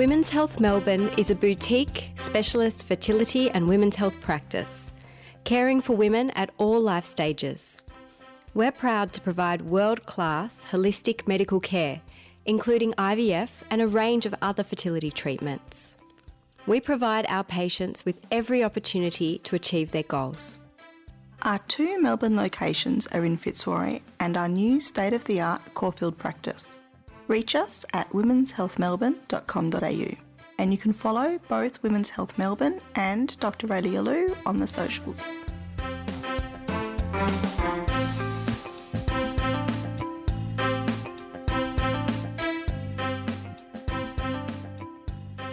Women's Health Melbourne is a boutique, specialist fertility and women's health practice, caring for women at all life stages. We're proud to provide world class holistic medical care, including IVF and a range of other fertility treatments. We provide our patients with every opportunity to achieve their goals. Our two Melbourne locations are in Fitzroy and our new state of the art Caulfield practice. Reach us at womenshealthmelbourne.com.au and you can follow both Women's Health Melbourne and Dr. Raelia Lew on the socials.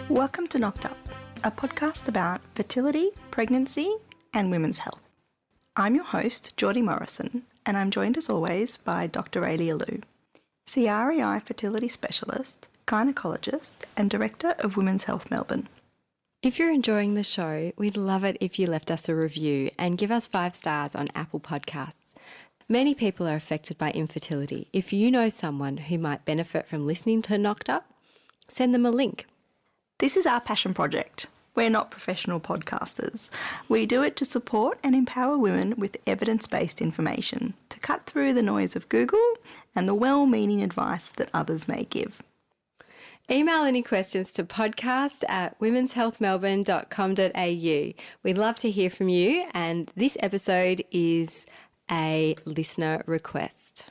Welcome to Knocked Up, a podcast about fertility, pregnancy, and women's health. I'm your host, Jodie Morrison, and I'm joined as always by Dr. Raelia Lew, CREI fertility specialist, gynecologist, and director of Women's Health Melbourne. If you're enjoying the show, we'd love it if you left us a review and give us five stars on Apple Podcasts. Many people are affected by infertility. If you know someone who might benefit from listening to Knocked Up, send them a link. This is our passion project. We're not professional podcasters. We do it to support and empower women with evidence based information, to cut through the noise of Google and the well meaning advice that others may give. Email any questions to podcast at womenshealthmelbourne.com.au. We'd love to hear from you, and this episode is a listener request.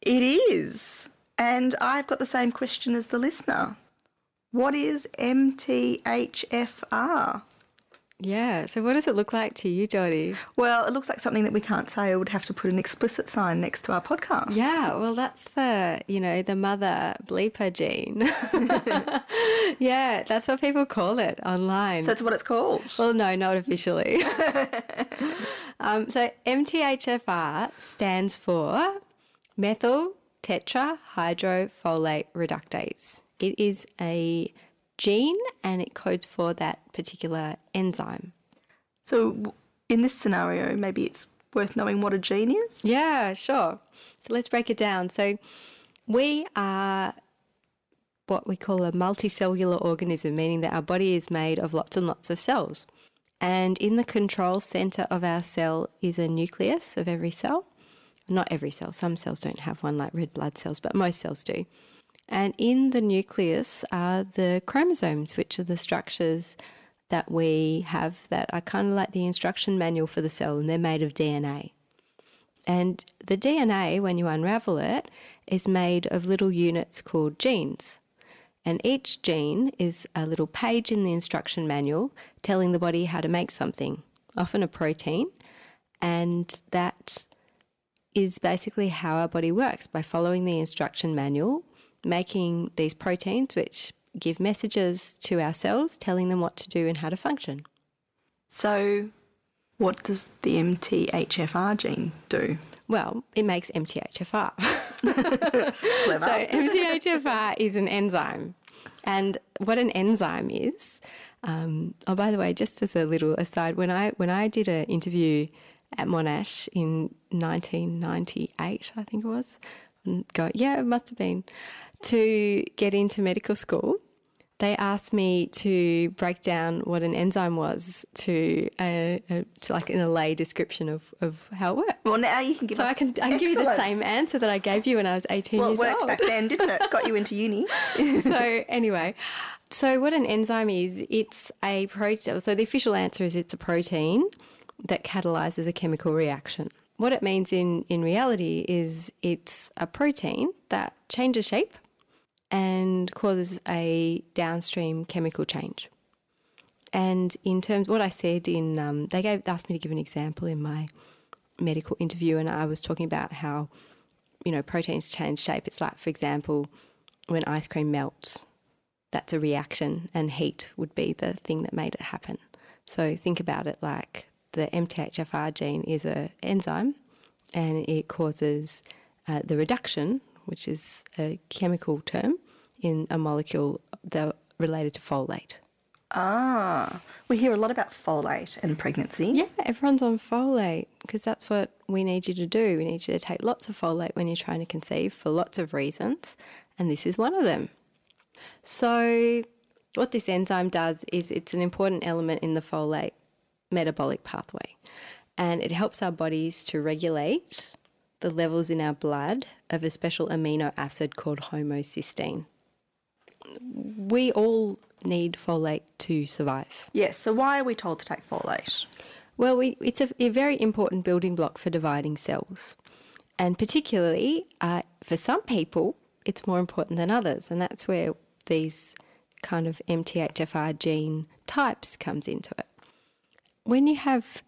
It is. And I've got the same question as the listener. What is MTHFR? Yeah, so what does it look like to you, Jodie? Well, it looks like something that we can't say. I would have to put an explicit sign next to our podcast. Yeah, well, that's the, you know, the mother bleeper gene. yeah, that's what people call it online. So that's what it's called? Well, no, not officially. um, so MTHFR stands for methyl tetrahydrofolate reductase. It is a gene and it codes for that particular enzyme. So, in this scenario, maybe it's worth knowing what a gene is? Yeah, sure. So, let's break it down. So, we are what we call a multicellular organism, meaning that our body is made of lots and lots of cells. And in the control center of our cell is a nucleus of every cell. Not every cell, some cells don't have one like red blood cells, but most cells do. And in the nucleus are the chromosomes, which are the structures that we have that are kind of like the instruction manual for the cell, and they're made of DNA. And the DNA, when you unravel it, is made of little units called genes. And each gene is a little page in the instruction manual telling the body how to make something, often a protein. And that is basically how our body works by following the instruction manual making these proteins which give messages to our cells telling them what to do and how to function. So, what does the MTHFR gene do? Well, it makes MTHFR. so, MTHFR is an enzyme. And what an enzyme is, um, oh, by the way, just as a little aside, when I when I did an interview at Monash in 1998, I think it was, go, yeah, it must have been to get into medical school, they asked me to break down what an enzyme was to, a, a, to like in a lay description of, of how it works. Well, now you can give so us. I can, I can give you the same answer that I gave you when I was 18 well, years old. Well, worked back then, didn't it? Got you into uni. so, anyway, so what an enzyme is, it's a protein. So, the official answer is it's a protein that catalyzes a chemical reaction. What it means in, in reality is it's a protein that changes shape and causes a downstream chemical change. And in terms, what I said in, um, they gave asked me to give an example in my medical interview, and I was talking about how, you know, proteins change shape. It's like, for example, when ice cream melts, that's a reaction, and heat would be the thing that made it happen. So think about it like the MTHFR gene is an enzyme, and it causes uh, the reduction which is a chemical term in a molecule that related to folate. Ah, we hear a lot about folate and pregnancy. Yeah, everyone's on folate because that's what we need you to do. We need you to take lots of folate when you're trying to conceive for lots of reasons, and this is one of them. So, what this enzyme does is it's an important element in the folate metabolic pathway, and it helps our bodies to regulate the levels in our blood of a special amino acid called homocysteine. We all need folate to survive. Yes, so why are we told to take folate? Well, we, it's a, a very important building block for dividing cells. And particularly uh, for some people, it's more important than others. And that's where these kind of MTHFR gene types comes into it. When you have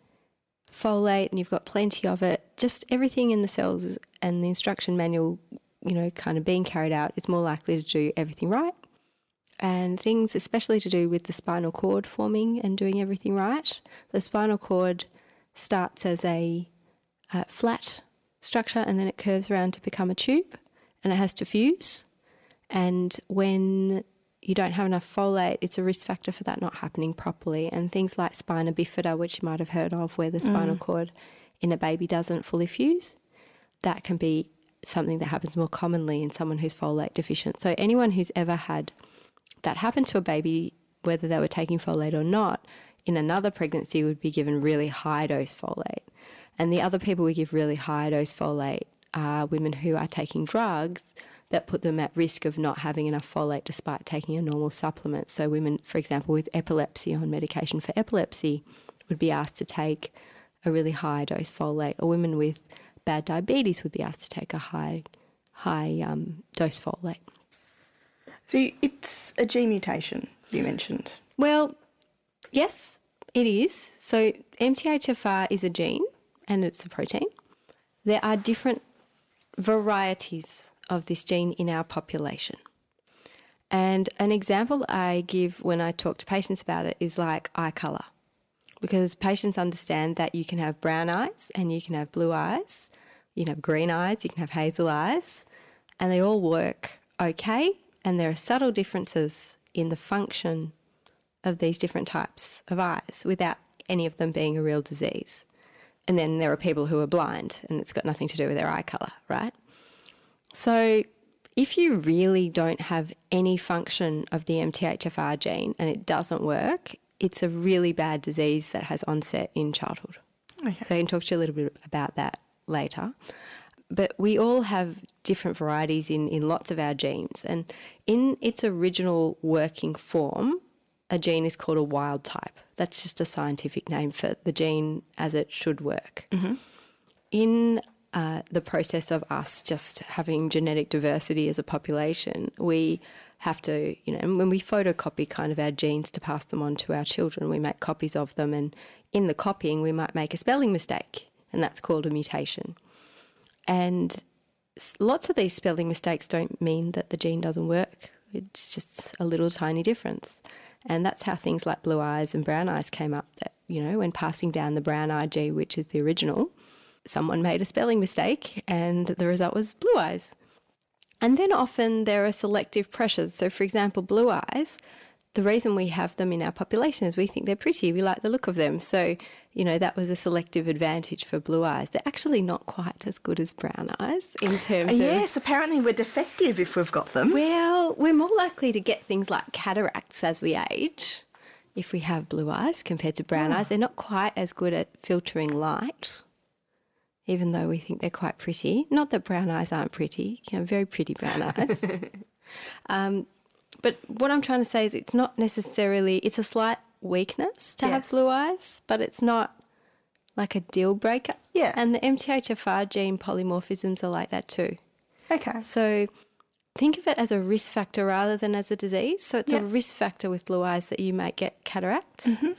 folate and you've got plenty of it, just everything in the cells and the instruction manual, you know, kind of being carried out is more likely to do everything right. And things, especially to do with the spinal cord forming and doing everything right. The spinal cord starts as a uh, flat structure and then it curves around to become a tube and it has to fuse. And when you don't have enough folate, it's a risk factor for that not happening properly. And things like spina bifida, which you might have heard of, where the spinal cord in a baby doesn't fully fuse, that can be something that happens more commonly in someone who's folate deficient. So, anyone who's ever had that happened to a baby, whether they were taking folate or not, in another pregnancy would be given really high dose folate. And the other people we give really high dose folate are women who are taking drugs that put them at risk of not having enough folate despite taking a normal supplement. So, women, for example, with epilepsy on medication for epilepsy would be asked to take a really high dose folate, or women with bad diabetes would be asked to take a high, high um, dose folate. So it's a gene mutation, you mentioned. Well, yes, it is. So MTHFR is a gene and it's a protein. There are different varieties of this gene in our population. And an example I give when I talk to patients about it is like eye colour. Because patients understand that you can have brown eyes and you can have blue eyes, you can have green eyes, you can have hazel eyes, and they all work okay. And there are subtle differences in the function of these different types of eyes without any of them being a real disease. And then there are people who are blind and it's got nothing to do with their eye colour, right? So if you really don't have any function of the MTHFR gene and it doesn't work, it's a really bad disease that has onset in childhood. Okay. So I can talk to you a little bit about that later. But we all have different varieties in, in lots of our genes. And in its original working form, a gene is called a wild type. That's just a scientific name for the gene as it should work. In uh, the process of us just having genetic diversity as a population, we have to, you know, and when we photocopy kind of our genes to pass them on to our children, we make copies of them. And in the copying, we might make a spelling mistake, and that's called a mutation. And lots of these spelling mistakes don't mean that the gene doesn't work. It's just a little tiny difference. And that's how things like blue eyes and brown eyes came up. That, you know, when passing down the brown eye gene, which is the original, someone made a spelling mistake and the result was blue eyes. And then often there are selective pressures. So, for example, blue eyes, the reason we have them in our population is we think they're pretty, we like the look of them. So, you know, that was a selective advantage for blue eyes. They're actually not quite as good as brown eyes in terms Uh, of. yes, apparently we're defective if we've got them. Well, we're more likely to get things like cataracts as we age if we have blue eyes compared to brown eyes. They're not quite as good at filtering light, even though we think they're quite pretty. Not that brown eyes aren't pretty, you know, very pretty brown eyes. um, but what I'm trying to say is it's not necessarily, it's a slight weakness to have blue eyes, but it's not like a deal breaker. Yeah. And the MTHFR gene polymorphisms are like that too. Okay. So think of it as a risk factor rather than as a disease. So it's a risk factor with blue eyes that you might get cataracts. Mm-hmm.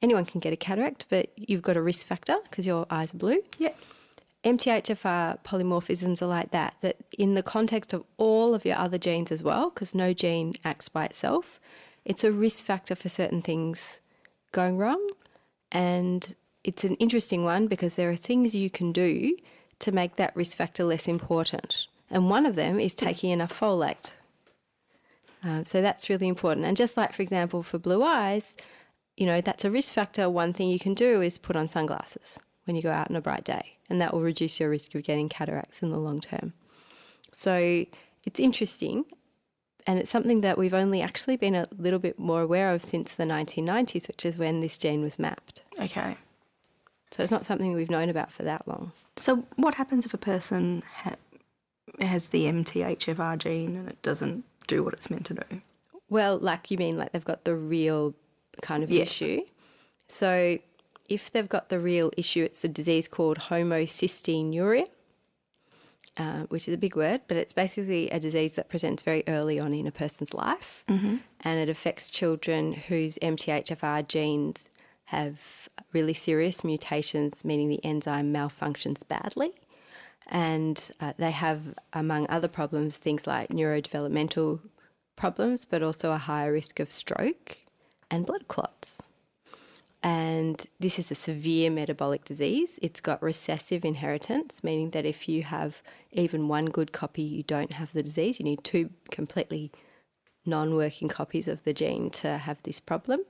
Anyone can get a cataract, but you've got a risk factor because your eyes are blue. Yeah. MTHFR polymorphisms are like that, that in the context of all of your other genes as well, because no gene acts by itself, it's a risk factor for certain things going wrong. And it's an interesting one because there are things you can do to make that risk factor less important. And one of them is taking enough folate. Uh, so that's really important. And just like, for example, for blue eyes, you know, that's a risk factor. One thing you can do is put on sunglasses when you go out on a bright day, and that will reduce your risk of getting cataracts in the long term. So it's interesting and it's something that we've only actually been a little bit more aware of since the 1990s, which is when this gene was mapped. Okay. So it's not something we've known about for that long. So, what happens if a person ha- has the MTHFR gene and it doesn't do what it's meant to do? Well, like you mean like they've got the real kind of Yes. issue. So if they've got the real issue, it's a disease called homocysteinuria, uh, which is a big word, but it's basically a disease that presents very early on in a person's life, and it affects children whose MTHFR genes have really serious mutations, meaning the enzyme malfunctions badly. And uh, they have, among other problems, things like neurodevelopmental problems, but also a higher risk of stroke and blood clots. And this is a severe metabolic disease. It's got recessive inheritance, meaning that if you have even one good copy, you don't have the disease. You need two completely non working copies of the gene to have this problem.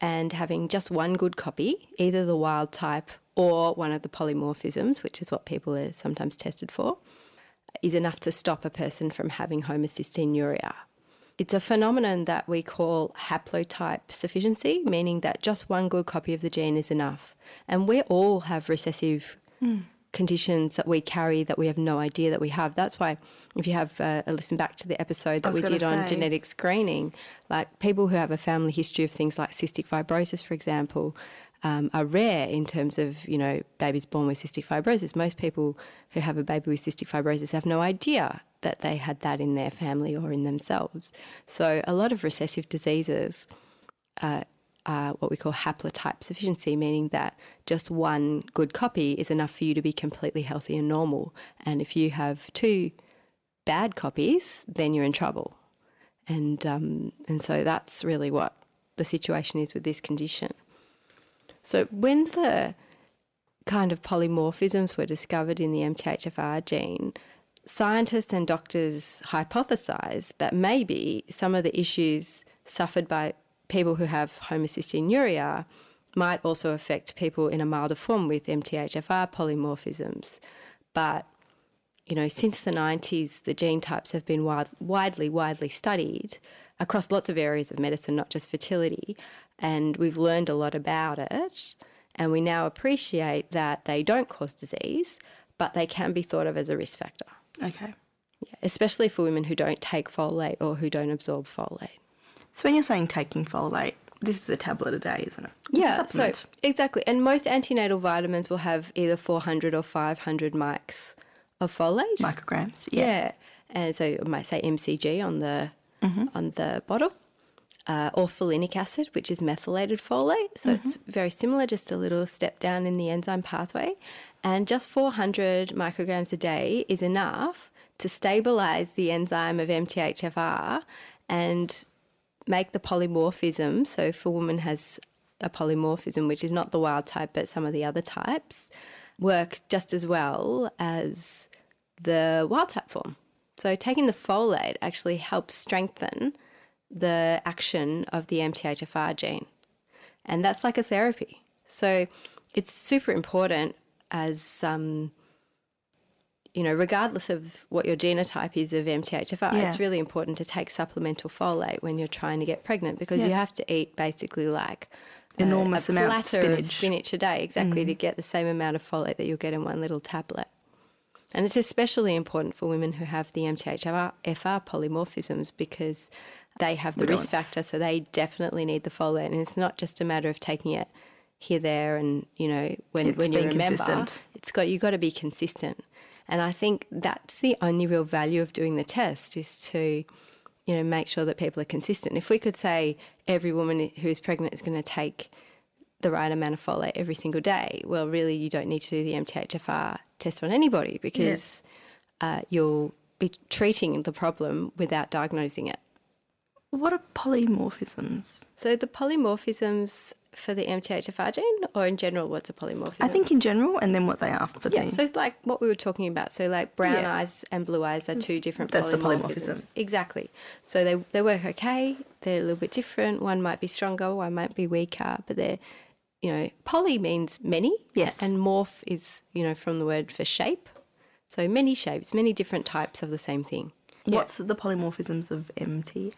And having just one good copy, either the wild type or one of the polymorphisms, which is what people are sometimes tested for, is enough to stop a person from having homocysteinuria. It's a phenomenon that we call haplotype sufficiency, meaning that just one good copy of the gene is enough. And we all have recessive conditions that we carry that we have no idea that we have. That's why, if you have uh, a listen back to the episode that we did on genetic screening, like people who have a family history of things like cystic fibrosis, for example, um, are rare in terms of you know babies born with cystic fibrosis. Most people who have a baby with cystic fibrosis have no idea that they had that in their family or in themselves. So a lot of recessive diseases uh, are what we call haplotype sufficiency, meaning that just one good copy is enough for you to be completely healthy and normal. And if you have two bad copies, then you're in trouble. And um, and so that's really what the situation is with this condition. So when the kind of polymorphisms were discovered in the MTHFR gene, scientists and doctors hypothesized that maybe some of the issues suffered by people who have homocysteinuria might also affect people in a milder form with MTHFR polymorphisms. But you know, since the 90s, the gene types have been wide, widely, widely studied across lots of areas of medicine, not just fertility. And we've learned a lot about it. And we now appreciate that they don't cause disease, but they can be thought of as a risk factor, Okay. yeah, especially for women who don't take folate or who don't absorb folate. So, when you're saying taking folate, this is a tablet a day, isn't it? It's Yeah, so exactly. And most antenatal vitamins will have either 400 or 500 mics of folate. micrograms. Yeah. Yeah, and so it might say MCG on the mm-hmm. on the bottle, uh, or folinic acid, which is methylated folate. So it's very similar, just a little step down in the enzyme pathway. And just 400 micrograms a day is enough to stabilize the enzyme of MTHFR and make the polymorphism. So if a woman has a polymorphism, which is not the wild type but some of the other types, work just as well as the wild type form. So taking the folate actually helps strengthen the action of the MTHFR gene. And that's like a therapy. So it's super important as um, you know, regardless of what your genotype is of MTHFR, Yeah. it's really important to take supplemental folate when you're trying to get pregnant because Yeah. you have to eat basically like a- Enormous a amounts of spinach. Mm. spinach a day, exactly to get the same amount of folate that you'll get in one little tablet. And it's especially important for women who have the MTHFR FR polymorphisms because they have the We risk don't. factor, so they definitely need the folate. And it's not just a matter of taking it here, there, and you know when It's when you remember. consistent. It's got you got to be consistent. And I think that's the only real value of doing the test is to, you know, make sure that people are consistent. If we could say every woman who is pregnant is going to take the right amount of folate every single day, well, really, you don't need to do the MTHFR test on anybody because uh, you'll be treating the problem without diagnosing it. What are polymorphisms? So the polymorphisms for the MTHFR gene, or in general, what's a polymorphism? I think in general, and then what they are for Yeah, the. so it's like what we were talking about. So like brown Yeah. eyes and blue eyes are two different That's the polymorphism. Exactly. So they they work okay. They're a little bit different. One might be stronger, one might be weaker, but they're you know, poly means many. Yes. And morph is, you know, from the word for shape. So many shapes, many different types of the same thing. What's the polymorphisms of MTH?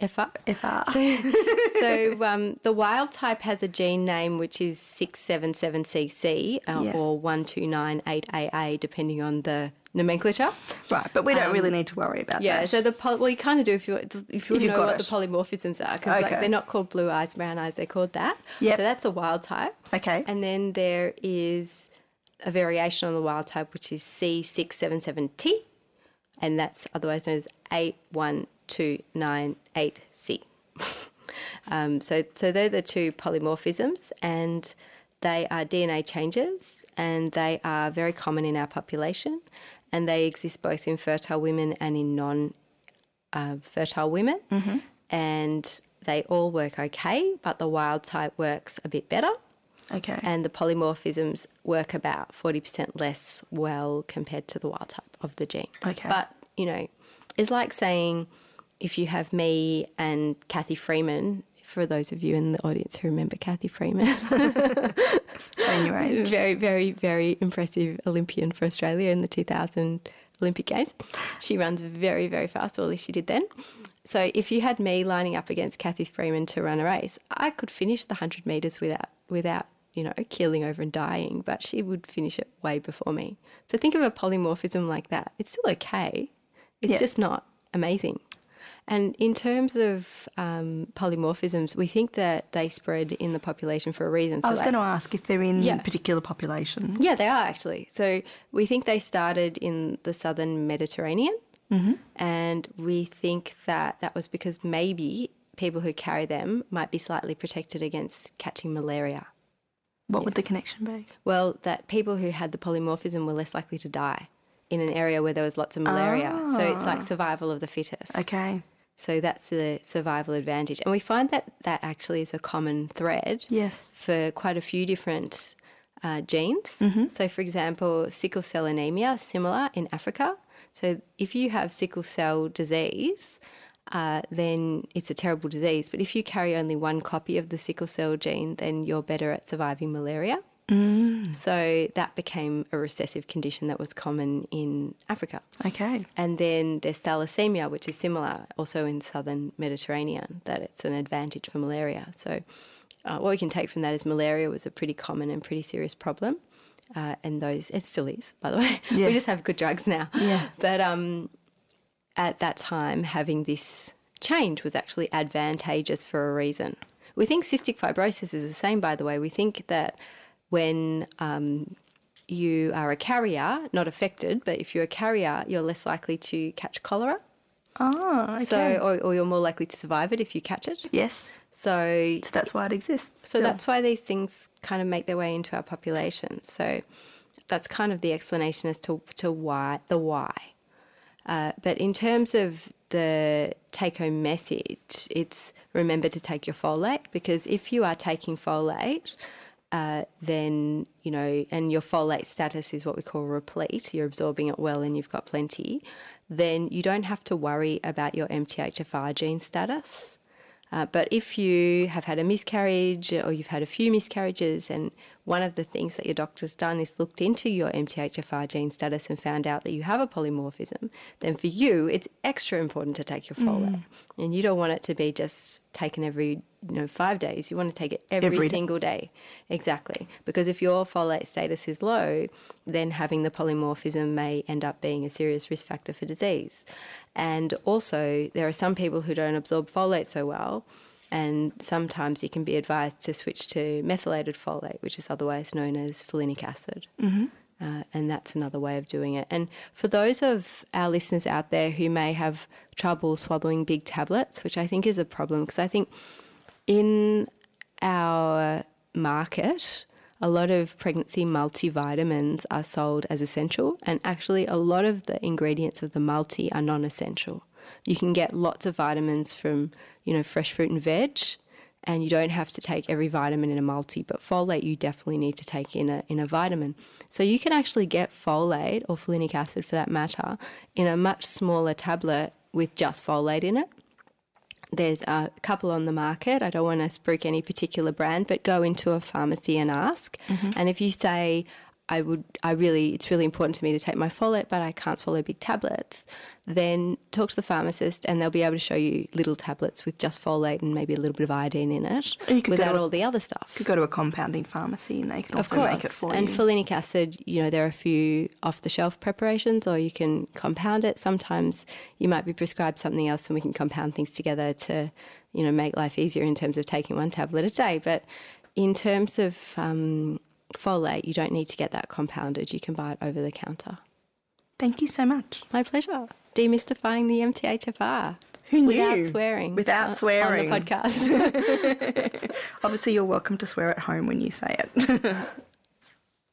FR. FR. so um, the wild type has a gene name which is 677CC uh, Yes. or 1298AA, depending on the nomenclature. right, but we don't really need to worry about Um, Yeah, that. so the poly- well, you kind of do if you if you If know what it. the polymorphisms are, because like they're not called blue eyes, brown eyes, they're called that. Yep. So that's a wild type. Okay. And then there is a variation on the wild type, which is C677T, and that's otherwise known as A1298C. um, so, so they're the two polymorphisms, and they are DNA changes, and they are very common in our population, and they exist both in fertile women and in non uh, fertile women. And they all work okay, but the wild type works a bit better okay. and the polymorphisms work about 40% less well compared to the wild type of the gene. Okay. But, you know, it's like saying if you have me and Cathy Freeman, for those of you in the audience who remember Cathy Freeman, age. very, very, very impressive Olympian for Australia in the 2000 Olympic Games. She runs very, very fast, or at least she did then. So if you had me lining up against Cathy Freeman to run a race, I could finish the 100 metres without, without, you know, keeling over and dying, but she would finish it way before me. So think of a polymorphism like that. It's still okay. It's Yeah. just not amazing. And in terms of um, polymorphisms, we think that they spread in the population for a reason. I was like- going to ask if they're in Yeah. particular populations. yeah, they are actually. So we think they started in the southern Mediterranean. Mm-hmm. And we think that that was because maybe people who carry them might be slightly protected against catching malaria. What would the connection be? Well, that people who had the polymorphism were less likely to die in an area where there was lots of malaria. So it's like survival of the fittest. Okay. So that's the survival advantage. And we find that that actually is a common thread Yes. for quite a few different uh, genes. So, for example, sickle cell anemia, similar in Africa. So, if you have sickle cell disease, uh, then it's a terrible disease. But if you carry only one copy of the sickle cell gene, then you're better at surviving malaria. So, that became a recessive condition that was common in Africa. Okay. And then there's thalassemia, which is similar, also in southern Mediterranean, that it's an advantage for malaria. So, uh, what we can take from that is malaria was a pretty common and pretty serious problem. Uh, and those, it still is, by the way. we just have good drugs now. Yeah. But um, at that time, having this change was actually advantageous for a reason. We think cystic fibrosis is the same, by the way. We think that when um, you are a carrier, not affected, but if you're a carrier, you're less likely to catch cholera. Oh, okay. So, or, or you're more likely to survive it if you catch it. yes. So, So that's why it exists. so still. that's why these things kind of make their way into our population. So that's kind of the explanation as to, to why the why. Uh, but in terms of the take home message, it's remember to take your folate because if you are taking folate, uh, then, you know, and your folate status is what we call replete, you're absorbing it well and you've got plenty, then you don't have to worry about your MTHFR gene status. Uh, but if you have had a miscarriage or you've had a few miscarriages, and one of the things that your doctor's done is looked into your MTHFR gene status and found out that you have a polymorphism, then for you it's extra important to take your folate. And you don't want it to be just taken every you know five days. You want to take it every, Every day. single day, exactly. Because if your folate status is low, then having the polymorphism may end up being a serious risk factor for disease. And also, there are some people who don't absorb folate so well, and sometimes you can be advised to switch to methylated folate, which is otherwise known as folinic acid. Uh, and that's another way of doing it. And for those of our listeners out there who may have trouble swallowing big tablets, which I think is a problem, because I think in our market, a lot of pregnancy multivitamins are sold as essential, and actually, a lot of the ingredients of the multi are non essential. You can get lots of vitamins from, you know, fresh fruit and veg, and you don't have to take every vitamin in a multi, but folate you definitely need to take in a, in a vitamin. So you can actually get folate or folinic acid for that matter in a much smaller tablet with just folate in it. There's a couple on the market. I don't want to spruik any particular brand, but go into a pharmacy and ask. Mm-hmm. And if you say, I would, I really, it's really important to me to take my folate, but I can't swallow big tablets, then talk to the pharmacist and they'll be able to show you little tablets with just folate and maybe a little bit of iodine in it you without to all the other stuff. Could go to a compounding pharmacy and they can Of also course. make it for and you. And folinic acid, you know, there are a few off the shelf preparations or you can compound it. Sometimes you might be prescribed something else and we can compound things together to, you know, make life easier in terms of taking one tablet a day. But in terms of um, folate, you don't need to get that compounded. You can buy it over the counter. Thank you so much. My pleasure. Demystifying the MTHFR. Who knew? Without swearing. Without swearing. On the podcast. Obviously, you're welcome to swear at home when you say it.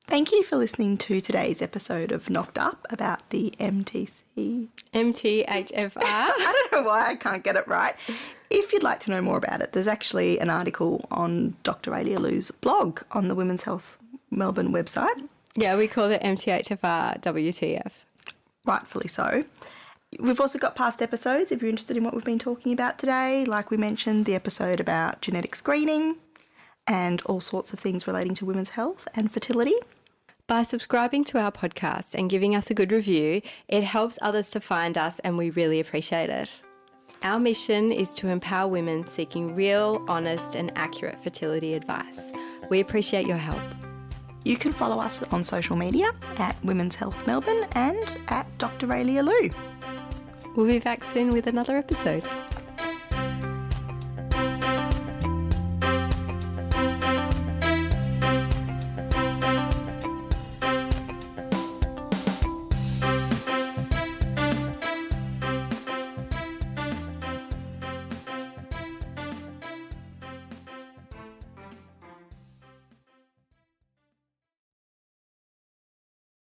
Thank you for listening to today's episode of Knocked Up about the MTC. MTHFR. I don't know why I can't get it right. If you'd like to know more about it, there's actually an article on Dr. Raelia Lew's blog on the Women's Health Melbourne website, Yeah, we call it MTHFR WTF. rightfully so. We've also got past episodes if you're interested in what we've been talking about today. Like we mentioned, the episode about genetic screening and all sorts of things relating to women's health and fertility. By subscribing to our podcast and giving us a good review, it helps others to find us and we really appreciate it. Our mission is to empower women seeking real, honest, and accurate fertility advice. We appreciate your help. You can follow us on social media at Women's Health Melbourne and at Dr. Raelia Lew. We'll be back soon with another episode.